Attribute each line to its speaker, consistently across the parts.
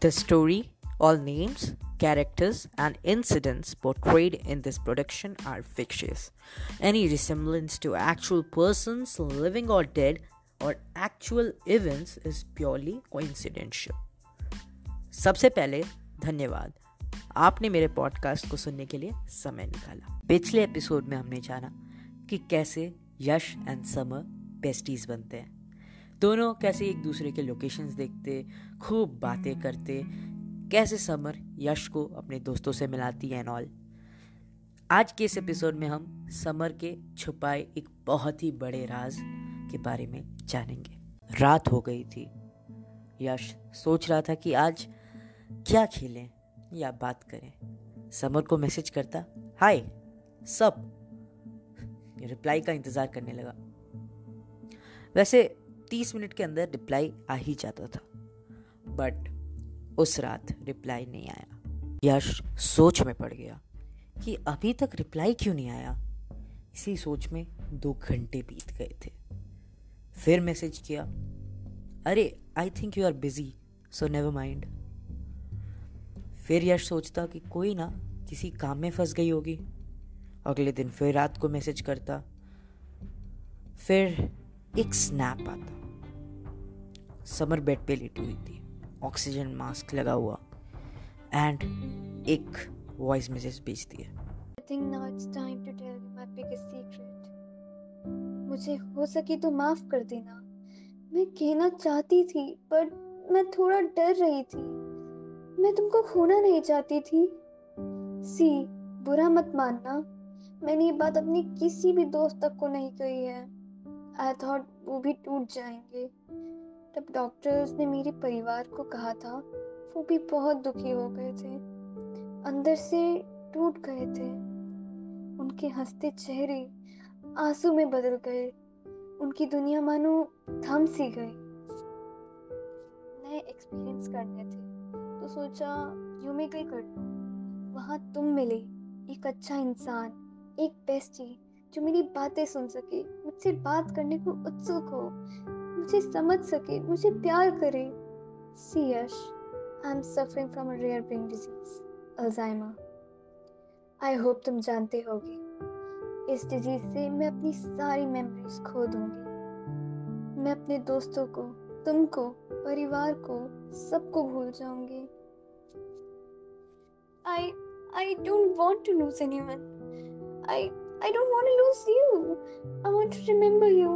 Speaker 1: The story, all names, characters, and incidents portrayed in this production are fictitious. Any resemblance to actual persons, living or dead, or actual events is purely coincidental. सबसे पहले धन्यवाद आपने मेरे podcast को सुनने के लिए समय निकाला पिछले एपिसोड में हमने जाना कि कैसे यश एंड समर बेस्टीज बनते हैं दोनों कैसे एक दूसरे के लोकेशंस देखते, खूब बातें करते, कैसे समर यश को अपने दोस्तों से मिलाती एंड ऑल आज के इस एपिसोड में हम समर के छुपाए एक बहुत ही बड़े राज के बारे में जानेंगे। रात हो गई थी। यश सोच रहा था कि आज क्या खेलें या बात करें। समर को मैसेज करता हाय सब रिप्लाई का इंतज़ार करने लगा। वैसे तीस मिनट के अंदर रिप्लाई आ ही जाता था। बट उस रात रिप्लाई नहीं आया। यश सोच में पड़ गया कि अभी तक रिप्लाई क्यों नहीं आया? इसी सोच में दो घंटे बीत गए थे। फिर मैसेज किया, अरे I think you are busy so never mind फिर यश सोचता कि कोई ना, किसी काम में फंस गई होगी। अगले दिन फिर रात को मैसेज करता। फिर एक स्नैप आता। समर बेड पे लेटी हुई थी। ऑक्सीजन मास्क लगा हुआ एंड एक वॉइस मैसेज भेज दिया।
Speaker 2: मुझे हो सके तो माफ़ कर देना। मैं कहना चाहती थी पर मैं थोड़ा डर रही थी। मैं तुमको खोना नहीं चाहती थी। सी, बुरा मत मानना। मैंने ये बात अपनी किसी भी दोस्त तक को नहीं कही है। आई थॉट वो भी टूट जाएँगे। तब डॉक्टर्स ने मेरे परिवार को कहा था, वो भी बहुत दुखी हो गए थे। अंदर से टूट गए थे। उनके हँसते चेहरे आँसू में बदल गए। उनकी दुनिया मानो थम सी गई। नए एक्सपीरियंस करने थे। तो सोचा, यू में कहीं कर लो? वहाँ तुम मिले, एक अच्छा इंसान, एक बेस्टी जो मेरी बातें सुन सके, मुझसे बात करने को उत्सुक हो। मुझे समझ सके, मुझे प्यार करे। See Yash I am suffering from a rare brain disease Alzheimer I hope तुम जानते होगे, इस डिज़ीज़ से मैं अपनी सारी मेमोरीज खो दूँगी। मैं अपने दोस्तों को, तुमको, परिवार को, सबको भूल जाऊँगी। I I don't want to lose anyone I I don't want to lose you I want to remember you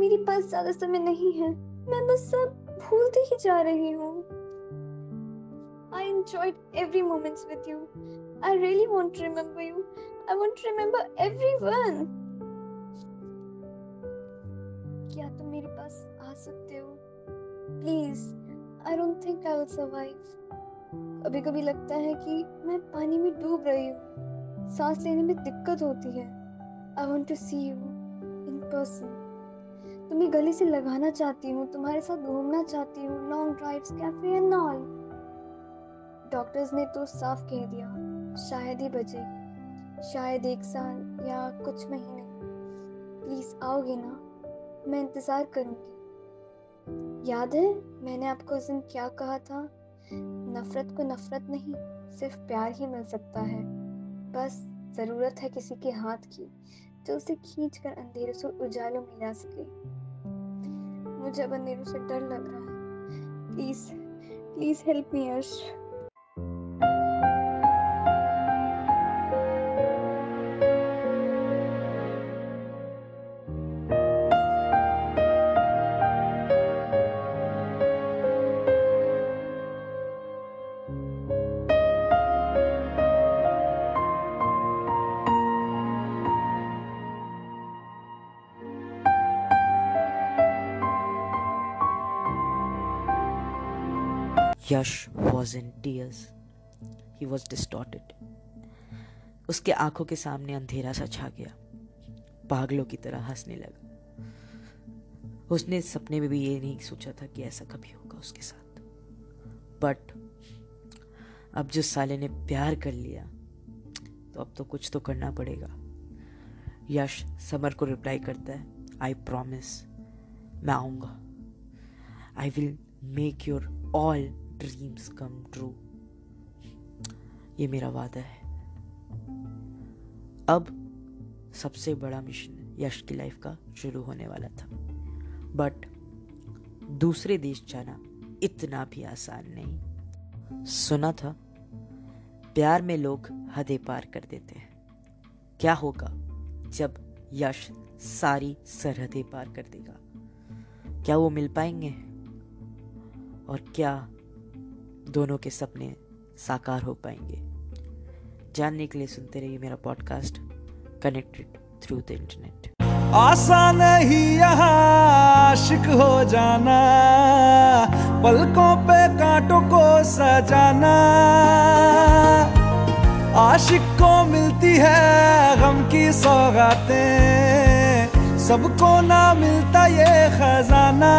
Speaker 2: मेरे पास ज़्यादा समय नहीं है। मैं बस सब भूलती ही जा रही हूँ। I enjoyed every moments with you. I really want to remember you. I want to remember everyone. क्या तुम मेरे पास आ सकते हो? Please I don't think I will survive कभी कभी लगता है कि मैं पानी में डूब रही हूँ। सांस लेने में दिक्कत होती है। I want to see you in person तुम्हें गले से लगाना चाहती हूँ, तुम्हारे साथ घूमना चाहती हूँ long drives cafe and all doctors ने तो साफ़ कह दिया, शायद ही बचेगी शायद एक साल या कुछ महीने। प्लीज़ आओगे ना? मैं इंतज़ार करूँगी। याद है, मैंने आपको उस दिन क्या कहा था? नफ़रत को नफ़रत नहीं, सिर्फ़ प्यार ही मिल सकता है। बस, ज़रूरत है किसी के हाथ की। जो उसे खींच कर अंधेरों से उजालों में ला सके। मुझे अब अंधेरों से डर लग रहा है। Please please help me Arsh
Speaker 1: Yash was in tears he was distorted उसके आँखों के सामने अंधेरा सा छा गया। पागलों की तरह हंसने लगा। उसने सपने में भी ये नहीं सोचा था कि ऐसा कभी होगा उसके साथ। बट अब जिस साले ने प्यार कर लिया तो अब तो कुछ तो करना पड़ेगा। यश समर को रिप्लाई करता है आई प्रॉमिस मैं आऊँगा। I will make your all dreams come true ये मेरा वादा है। अब सबसे बड़ा मिशन यश की लाइफ का शुरू होने वाला था। बट दूसरे देश जाना इतना भी आसान नहीं। सुना था, प्यार में लोग हदें पार कर देते हैं। क्या होगा जब यश सारी सरहदें पार कर देगा? क्या वो मिल पाएँगे? और क्या दोनों के सपने साकार हो पाएँगे। जानने के लिए सुनते रहिए मेरा podcast connected through the internet
Speaker 3: आसान ही आशिक हो जाना, पलकों पे कांटों को सजाना। आशिक को मिलती है गम की सौगातें, सबको ना मिलता ये खजाना।